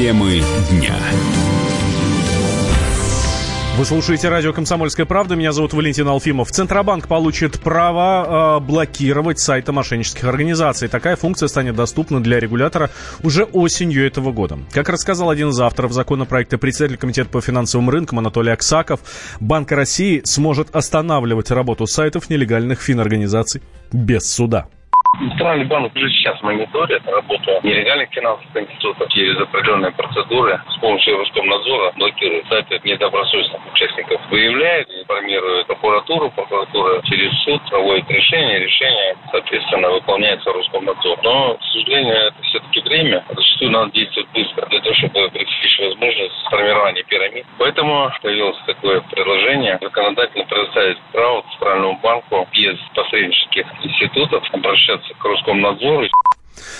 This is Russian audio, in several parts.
Темы дня. Вы слушаете радио «Комсомольская правда». Меня зовут Валентин Алфимов. Центробанк получит право э, блокировать сайты мошеннических организаций. Такая функция станет доступна для регулятора уже осенью этого года. Как рассказал один из авторов законопроекта, председатель Комитета по финансовым рынкам Анатолий Аксаков, Банк России сможет останавливать работу сайтов нелегальных финорганизаций без суда. Центральный банк уже сейчас мониторит работу нелегальных финансовых институтов через определенные процедуры с помощью Роскомнадзора блокирует сайты недобросовестных участников. Выявляет, информирует прокуратуру, прокуратура через суд проводит решение, решение, соответственно, выполняется Роскомнадзор. Но, к сожалению, это все-таки время. Зачастую надо действовать быстро для того, чтобы пресечь возможность формирования пирамид. Поэтому появилось такое предложение законодательно предоставить право Центральному банку без посреднических институтов обращаться к Роскомнадзору.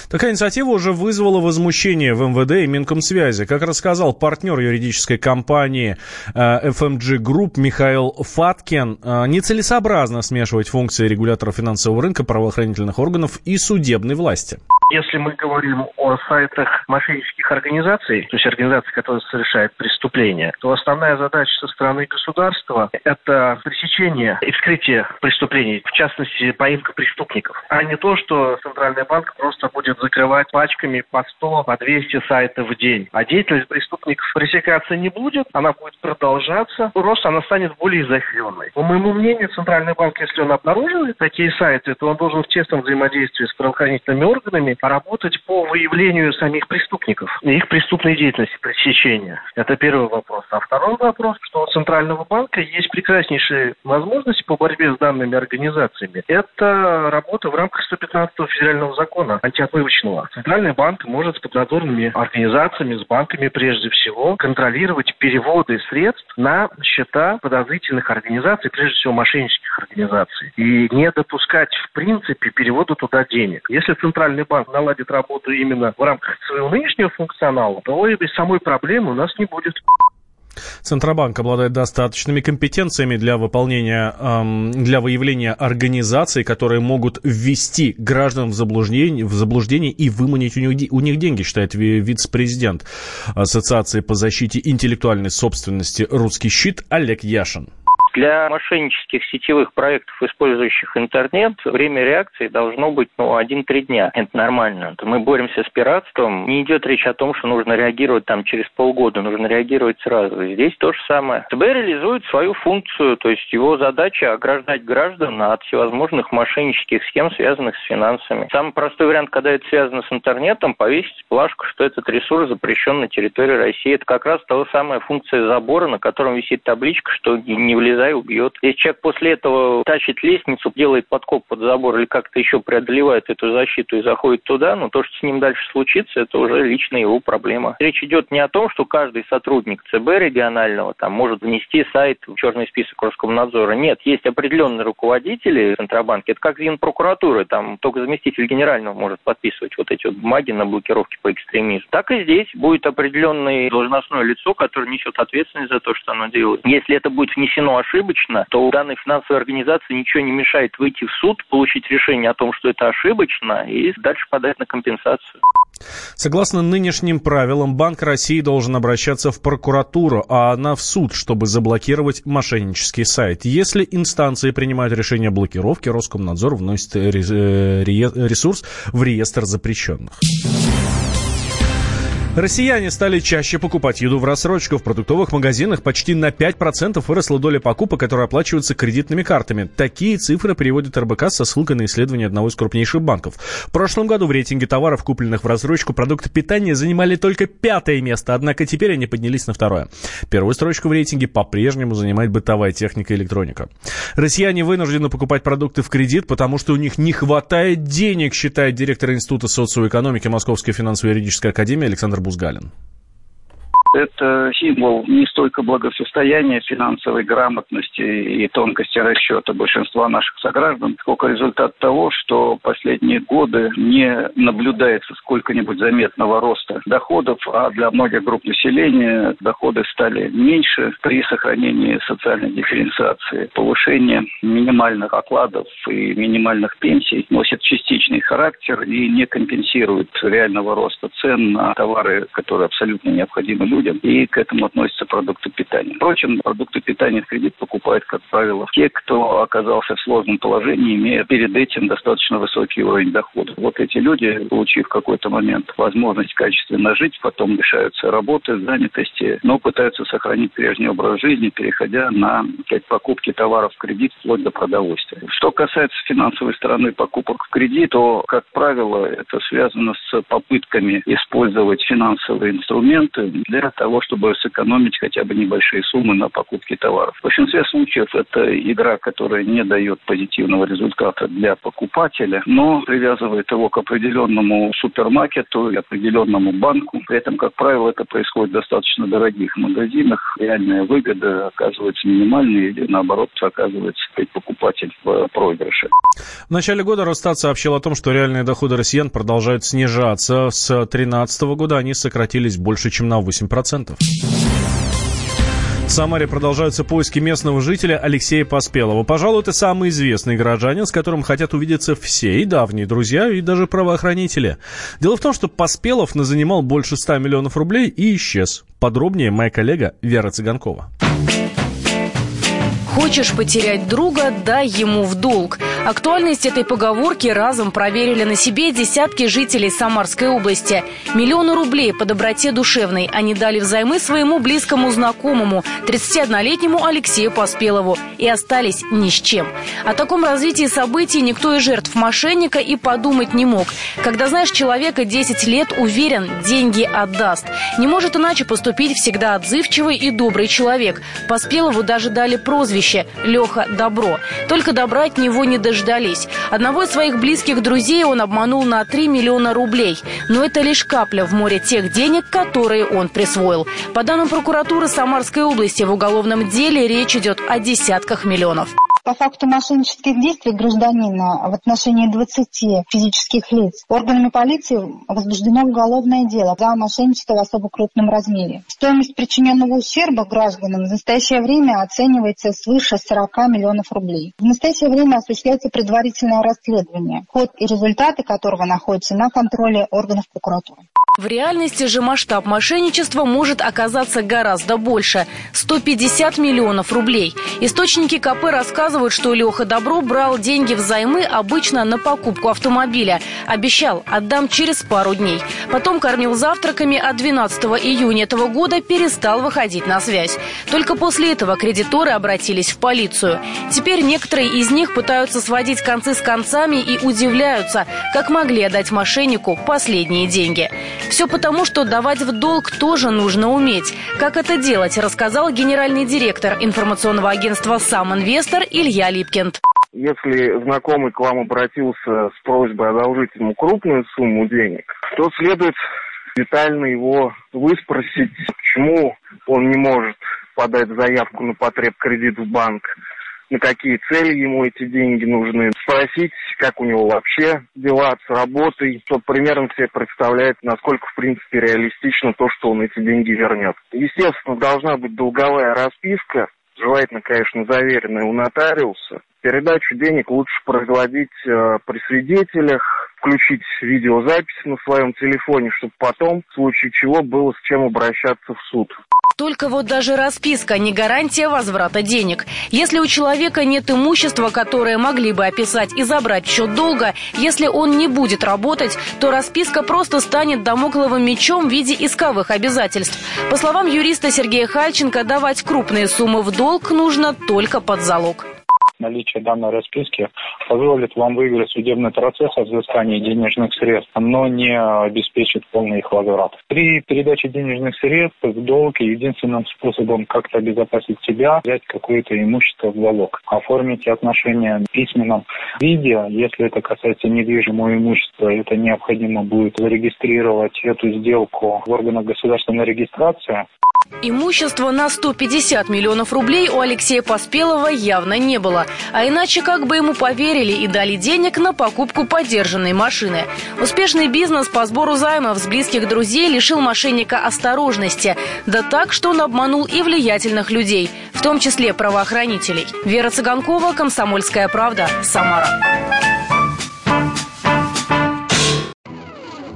Такая инициатива уже вызвала возмущение в МВД и Минкомсвязи. Как рассказал партнер юридической компании э, FMG Group Михаил Фаткин, э, нецелесообразно смешивать функции регулятора финансового рынка, правоохранительных органов и судебной власти. Если мы говорим о сайтах мошеннических организаций, то есть организаций, которые совершают преступления, то основная задача со стороны государства – это пресечение и вскрытие преступлений, в частности, поимка преступников, а не то, что Центральный банк просто будет закрывать пачками по 100, по 200 сайтов в день. А деятельность преступников пресекаться не будет, она будет продолжаться, рост она станет более изощренной. По моему мнению, Центральный банк, если он обнаруживает такие сайты, то он должен в тесном взаимодействии с правоохранительными органами поработать по выявлению самих преступников и их преступной деятельности, пресечения. Это первый вопрос. А второй вопрос, что у Центрального банка есть прекраснейшие возможности по борьбе с данными организациями. Это работа в рамках 115 федерального закона антиотмывочного. Центральный банк может с поднадзорными организациями, с банками прежде всего, контролировать переводы средств на счета подозрительных организаций, прежде всего мошеннических организаций. И не допускать в принципе перевода туда денег. Если Центральный банк наладит работу именно в рамках своего нынешнего функционала, то и самой проблемы у нас не будет. Центробанк обладает достаточными компетенциями для выполнения, эм, для выявления организаций, которые могут ввести граждан в заблуждение, в заблуждение и выманить у них, у них деньги, считает вице-президент Ассоциации по защите интеллектуальной собственности «Русский щит» Олег Яшин. Для мошеннических сетевых проектов, использующих интернет, время реакции должно быть ну, 1-3 дня. Это нормально. Мы боремся с пиратством. Не идет речь о том, что нужно реагировать там через полгода, нужно реагировать сразу. Здесь то же самое. ЦБ реализует свою функцию, то есть его задача ограждать граждан от всевозможных мошеннических схем, связанных с финансами. Самый простой вариант, когда это связано с интернетом, повесить плашку, что этот ресурс запрещен на территории России. Это как раз та самая функция забора, на котором висит табличка, что не влезает да, и убьет. Если человек после этого тащит лестницу, делает подкоп под забор или как-то еще преодолевает эту защиту и заходит туда, ну то, что с ним дальше случится, это уже лично его проблема. Речь идет не о том, что каждый сотрудник ЦБ регионального там может внести сайт в черный список Роскомнадзора. Нет, есть определенные руководители Центробанка, это как Генпрокуратуры, там только заместитель генерального может подписывать вот эти вот бумаги на блокировки по экстремизму. Так и здесь будет определенное должностное лицо, которое несет ответственность за то, что оно делает. Если это будет внесено ошибочно, то у данной финансовой организации ничего не мешает выйти в суд, получить решение о том, что это ошибочно, и дальше подать на компенсацию. Согласно нынешним правилам, Банк России должен обращаться в прокуратуру, а она в суд, чтобы заблокировать мошеннический сайт. Если инстанции принимают решение о блокировке, Роскомнадзор вносит э, ресурс в реестр запрещенных. Россияне стали чаще покупать еду в рассрочку. В продуктовых магазинах почти на 5% выросла доля покупок, которые оплачиваются кредитными картами. Такие цифры приводит РБК со ссылкой на исследование одного из крупнейших банков. В прошлом году в рейтинге товаров, купленных в рассрочку, продукты питания занимали только пятое место, однако теперь они поднялись на второе. Первую строчку в рейтинге по-прежнему занимает бытовая техника и электроника. Россияне вынуждены покупать продукты в кредит, потому что у них не хватает денег, считает директор Института социоэкономики Московской финансово-юридической академии Александр Бузгалин. Это символ не столько благосостояния, финансовой грамотности и тонкости расчета большинства наших сограждан, сколько результат того, что последние годы не наблюдается сколько-нибудь заметного роста доходов, а для многих групп населения доходы стали меньше при сохранении социальной дифференциации. Повышение минимальных окладов и минимальных пенсий носит частичный характер и не компенсирует реального роста цен на товары, которые абсолютно необходимы людям, и к этому относятся продукты питания. Впрочем, продукты питания в кредит покупают, как правило, те, кто оказался в сложном положении, имея перед этим достаточно высокий уровень дохода. Вот эти люди, получив какой-то момент возможность качественно жить, потом лишаются работы, занятости, но пытаются сохранить прежний образ жизни, переходя на покупки товаров в кредит вплоть до продовольствия. Что касается финансовой стороны покупок в кредит, то, как правило, это связано с попытками использовать финансовые инструменты для того, чтобы сэкономить хотя бы небольшие суммы на покупке товаров. В большинстве случаев это игра, которая не дает позитивного результата для покупателя, но привязывает его к определенному супермаркету или определенному банку. При этом, как правило, это происходит в достаточно дорогих магазинах. Реальная выгода оказывается минимальной или, наоборот, оказывается покупатель в проигрыше. В начале года Росстат сообщил о том, что реальные доходы россиян продолжают снижаться. С 2013 года они сократились больше, чем на 8%. В Самаре продолжаются поиски местного жителя Алексея Поспелова. Пожалуй, это самый известный горожанин, с которым хотят увидеться все, и давние друзья, и даже правоохранители. Дело в том, что Поспелов назанимал больше 100 миллионов рублей и исчез. Подробнее моя коллега Вера Цыганкова. Хочешь потерять друга, дай ему в долг. Актуальность этой поговорки разом проверили на себе десятки жителей Самарской области. Миллионы рублей по доброте душевной они дали взаймы своему близкому знакомому, 31-летнему Алексею Поспелову, и остались ни с чем. О таком развитии событий никто из жертв мошенника и подумать не мог. Когда знаешь человека 10 лет, уверен, деньги отдаст. Не может иначе поступить всегда отзывчивый и добрый человек. Поспелову даже дали прозвище прозвище Леха Добро. Только добра от него не дождались. Одного из своих близких друзей он обманул на 3 миллиона рублей. Но это лишь капля в море тех денег, которые он присвоил. По данным прокуратуры Самарской области, в уголовном деле речь идет о десятках миллионов. По факту мошеннических действий гражданина в отношении 20 физических лиц органами полиции возбуждено уголовное дело за мошенничество в особо крупном размере. Стоимость причиненного ущерба гражданам в настоящее время оценивается свыше 40 миллионов рублей. В настоящее время осуществляется предварительное расследование, ход и результаты которого находятся на контроле органов прокуратуры. В реальности же масштаб мошенничества может оказаться гораздо больше – 150 миллионов рублей. Источники КП рассказывают, что Леха Добро брал деньги взаймы обычно на покупку автомобиля. Обещал, отдам через пару дней. Потом кормил завтраками, а 12 июня этого года перестал выходить на связь. Только после этого кредиторы обратились в полицию. Теперь некоторые из них пытаются сводить концы с концами и удивляются, как могли отдать мошеннику последние деньги. Все потому, что давать в долг тоже нужно уметь. Как это делать, рассказал генеральный директор информационного агентства «Сам Инвестор» Илья Липкинд. Если знакомый к вам обратился с просьбой одолжить ему крупную сумму денег, то следует детально его выспросить, почему он не может подать заявку на потреб кредит в банк, на какие цели ему эти деньги нужны, спросить, как у него вообще дела с работой, чтобы примерно себе представляет, насколько, в принципе, реалистично то, что он эти деньги вернет. Естественно, должна быть долговая расписка, желательно, конечно, заверенная у нотариуса. Передачу денег лучше производить э, при свидетелях, включить видеозапись на своем телефоне, чтобы потом, в случае чего, было с чем обращаться в суд. Только вот даже расписка не гарантия возврата денег. Если у человека нет имущества, которое могли бы описать и забрать в счет долга, если он не будет работать, то расписка просто станет домокловым мечом в виде исковых обязательств. По словам юриста Сергея Хальченко, давать крупные суммы в долг нужно только под залог. Наличие данной расписки позволит вам выиграть судебный процесс о взыскании денежных средств, но не обеспечит полный их возврат. При передаче денежных средств в долг единственным способом как-то обезопасить себя, взять какое-то имущество в залог, оформить отношения в письменном виде, если это касается недвижимого имущества, это необходимо будет зарегистрировать эту сделку в органах государственной регистрации. Имущества на 150 миллионов рублей у Алексея Поспелого явно не было. А иначе как бы ему поверили и дали денег на покупку подержанной машины. Успешный бизнес по сбору займов с близких друзей лишил мошенника осторожности. Да так, что он обманул и влиятельных людей, в том числе правоохранителей. Вера Цыганкова, Комсомольская правда, Самара.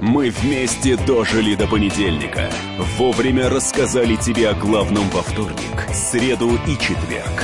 Мы вместе дожили до понедельника. Вовремя рассказали тебе о главном во вторник, среду и четверг.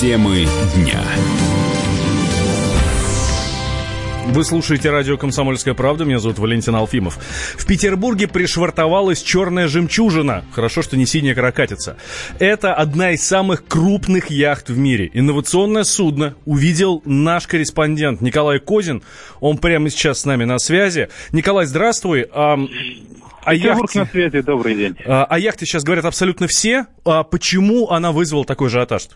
Темы дня. Вы слушаете радио «Комсомольская правда». Меня зовут Валентин Алфимов. В Петербурге пришвартовалась черная жемчужина. Хорошо, что не синяя каракатица. Это одна из самых крупных яхт в мире. Инновационное судно увидел наш корреспондент Николай Козин. Он прямо сейчас с нами на связи. Николай, здравствуй. А, о яхте... на связи, добрый день. А, о яхте сейчас говорят абсолютно все. А почему она вызвала такой ажиотаж?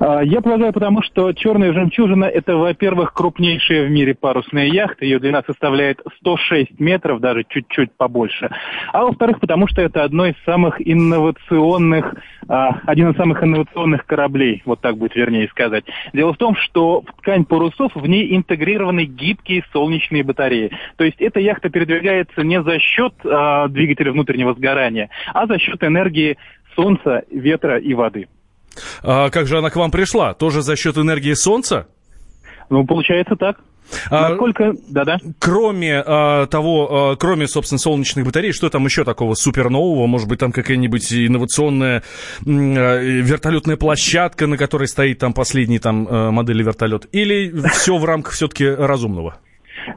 А, я полагаю, потому что черная жемчужина – это, во-первых, крупнейшая в мире парусная яхта. Ее длина составляет 106 метров, даже чуть-чуть побольше. А во-вторых, потому что это одно из самых инновационных, а, один из самых инновационных кораблей, вот так будет вернее сказать. Дело в том, что в ткань парусов в ней интегрированы гибкие солнечные батареи. То есть эта яхта передвигается не за счет а, двигателя внутреннего сгорания, а за счет энергии солнца, ветра и воды. А как же она к вам пришла? Тоже за счет энергии Солнца? Ну, получается так. А, Насколько, да-да. Кроме а, того, а, кроме, собственно, солнечных батарей, что там еще такого супернового? Может быть, там какая-нибудь инновационная а, вертолетная площадка, на которой стоит там последний там а, модели вертолет? Или все в рамках все-таки разумного?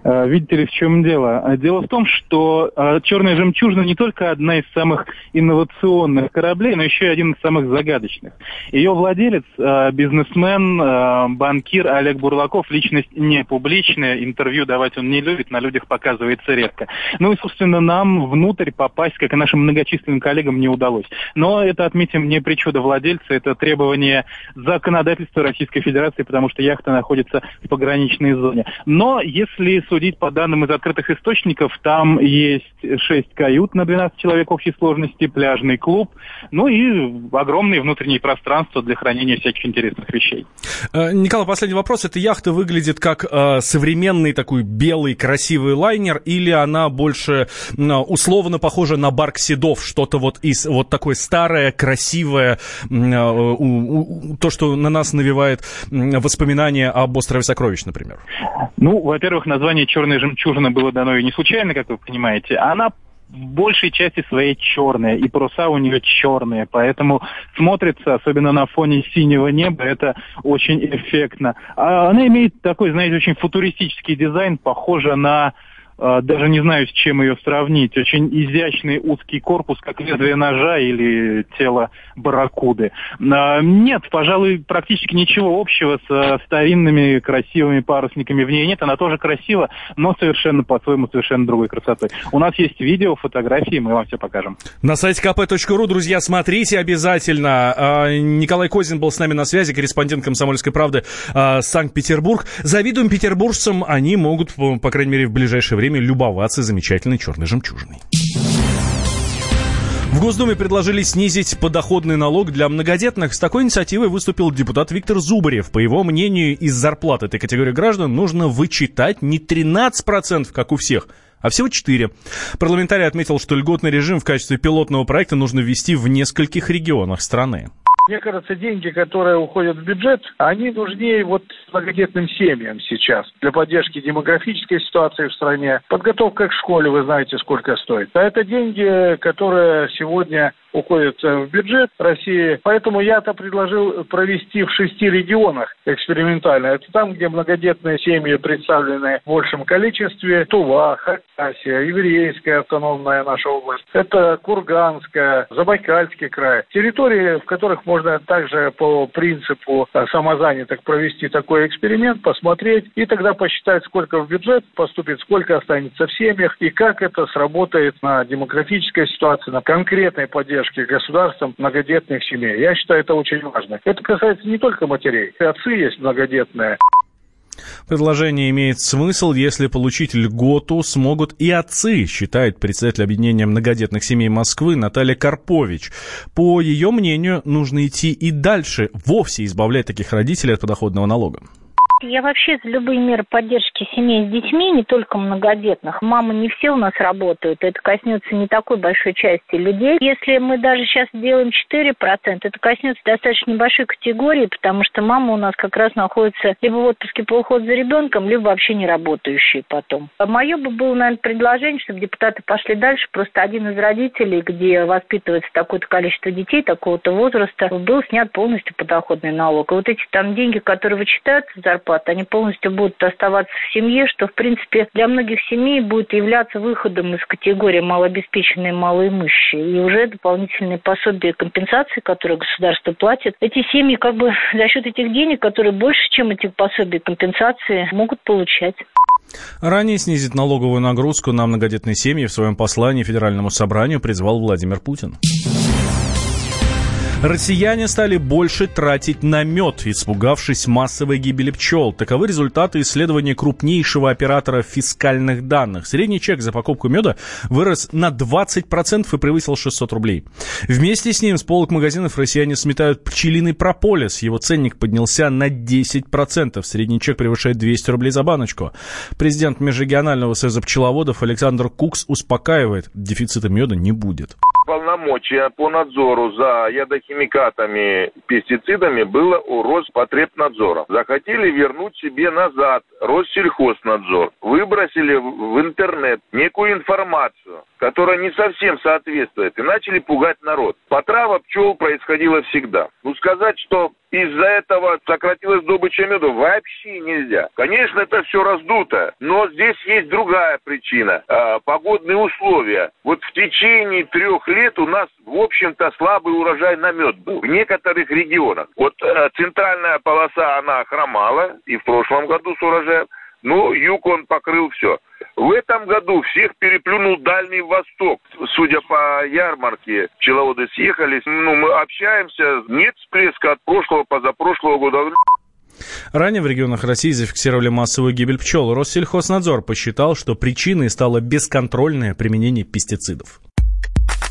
Э, видите ли, в чем дело? Э, дело в том, что э, «Черная жемчужина» не только одна из самых инновационных кораблей, но еще и один из самых загадочных. Ее владелец, бизнесмен, банкир Олег Бурлаков, личность не публичная, интервью давать он не любит, на людях показывается редко. Ну и, собственно, нам внутрь попасть, как и нашим многочисленным коллегам, не удалось. Но это, отметим, не причуда владельца, это требование законодательства Российской Федерации, потому что яхта находится в пограничной зоне. Но если судить по данным из открытых источников, там есть 6 кают на 12 человек общей сложности, пляжный клуб, ну и огромные внутренние пространства для хранения всяких интересных вещей. Э, Николай, последний вопрос. Эта яхта выглядит как э, современный такой белый красивый лайнер или она больше условно похожа на Барк Седов, что-то вот из вот такое старое, красивое, э, то, что на нас навевает воспоминания об острове Сокровищ, например? Ну, во-первых, название название «Черная жемчужина» было дано и не случайно, как вы понимаете. Она в большей части своей черная, и паруса у нее черные, поэтому смотрится, особенно на фоне синего неба, это очень эффектно. А она имеет такой, знаете, очень футуристический дизайн, похоже на а, даже не знаю, с чем ее сравнить. Очень изящный узкий корпус, как лезвие ножа или тело барракуды. А, нет, пожалуй, практически ничего общего с старинными красивыми парусниками в ней нет. Она тоже красива, но совершенно по-своему, совершенно другой красотой. У нас есть видео, фотографии, мы вам все покажем. На сайте kp.ru, друзья, смотрите обязательно. А, Николай Козин был с нами на связи, корреспондент «Комсомольской правды» Санкт-Петербург. Завидуем петербуржцам, они могут, по крайней мере, в ближайшее время время любоваться замечательной черной жемчужиной. В Госдуме предложили снизить подоходный налог для многодетных. С такой инициативой выступил депутат Виктор Зубарев. По его мнению, из зарплат этой категории граждан нужно вычитать не 13%, как у всех, а всего четыре. Парламентарий отметил, что льготный режим в качестве пилотного проекта нужно ввести в нескольких регионах страны. Мне кажется, деньги, которые уходят в бюджет, они нужнее вот многодетным семьям сейчас для поддержки демографической ситуации в стране. Подготовка к школе, вы знаете, сколько стоит. А это деньги, которые сегодня уходят э, в бюджет России. Поэтому я-то предложил провести в шести регионах экспериментально. Это там, где многодетные семьи представлены в большем количестве. Тува, Хакасия, Еврейская автономная наша область. Это Курганская, Забайкальский край. Территории, в которых можно также по принципу самозанятых провести такой эксперимент, посмотреть и тогда посчитать, сколько в бюджет поступит, сколько останется в семьях и как это сработает на демографической ситуации, на конкретной поддержке государством многодетных семей. Я считаю, это очень важно. Это касается не только матерей. И отцы есть многодетные. Предложение имеет смысл, если получить льготу смогут и отцы, считает председатель объединения многодетных семей Москвы Наталья Карпович. По ее мнению, нужно идти и дальше, вовсе избавлять таких родителей от подоходного налога. Я вообще за любые меры поддержки семей с детьми, не только многодетных. Мамы не все у нас работают, это коснется не такой большой части людей. Если мы даже сейчас делаем 4%, это коснется достаточно небольшой категории, потому что мама у нас как раз находится либо в отпуске по уходу за ребенком, либо вообще не работающие потом. Мое бы было, наверное, предложение, чтобы депутаты пошли дальше. Просто один из родителей, где воспитывается такое-то количество детей, такого-то возраста, был снят полностью подоходный налог. И вот эти там деньги, которые вычитаются в зарплат, они полностью будут оставаться в семье, что, в принципе, для многих семей будет являться выходом из категории малообеспеченные малоимущие. И уже дополнительные пособия компенсации, которые государство платит, эти семьи как бы за счет этих денег, которые больше, чем эти пособия компенсации, могут получать. Ранее снизить налоговую нагрузку на многодетные семьи в своем послании Федеральному собранию призвал Владимир Путин. Россияне стали больше тратить на мед, испугавшись массовой гибели пчел. Таковы результаты исследования крупнейшего оператора фискальных данных. Средний чек за покупку меда вырос на 20% и превысил 600 рублей. Вместе с ним с полок магазинов россияне сметают пчелиный прополис. Его ценник поднялся на 10%. Средний чек превышает 200 рублей за баночку. Президент Межрегионального союза пчеловодов Александр Кукс успокаивает, дефицита меда не будет полномочия по надзору за ядохимикатами, пестицидами было у Роспотребнадзора. Захотели вернуть себе назад Россельхознадзор. Выбросили в интернет некую информацию, которая не совсем соответствует, и начали пугать народ. Потрава пчел происходила всегда. Ну, сказать, что из-за этого сократилась добыча меда вообще нельзя. Конечно, это все раздуто, но здесь есть другая причина. Э, погодные условия. Вот в течение трех лет у нас, в общем-то, слабый урожай на мед был в некоторых регионах. Вот э, центральная полоса, она хромала и в прошлом году с урожаем. Ну, юг он покрыл все. В этом году всех переплюнул Дальний Восток. Судя по ярмарке, пчеловоды съехались. Ну, мы общаемся, нет всплеска от прошлого, позапрошлого года. Ранее в регионах России зафиксировали массовую гибель пчел. Россельхознадзор посчитал, что причиной стало бесконтрольное применение пестицидов.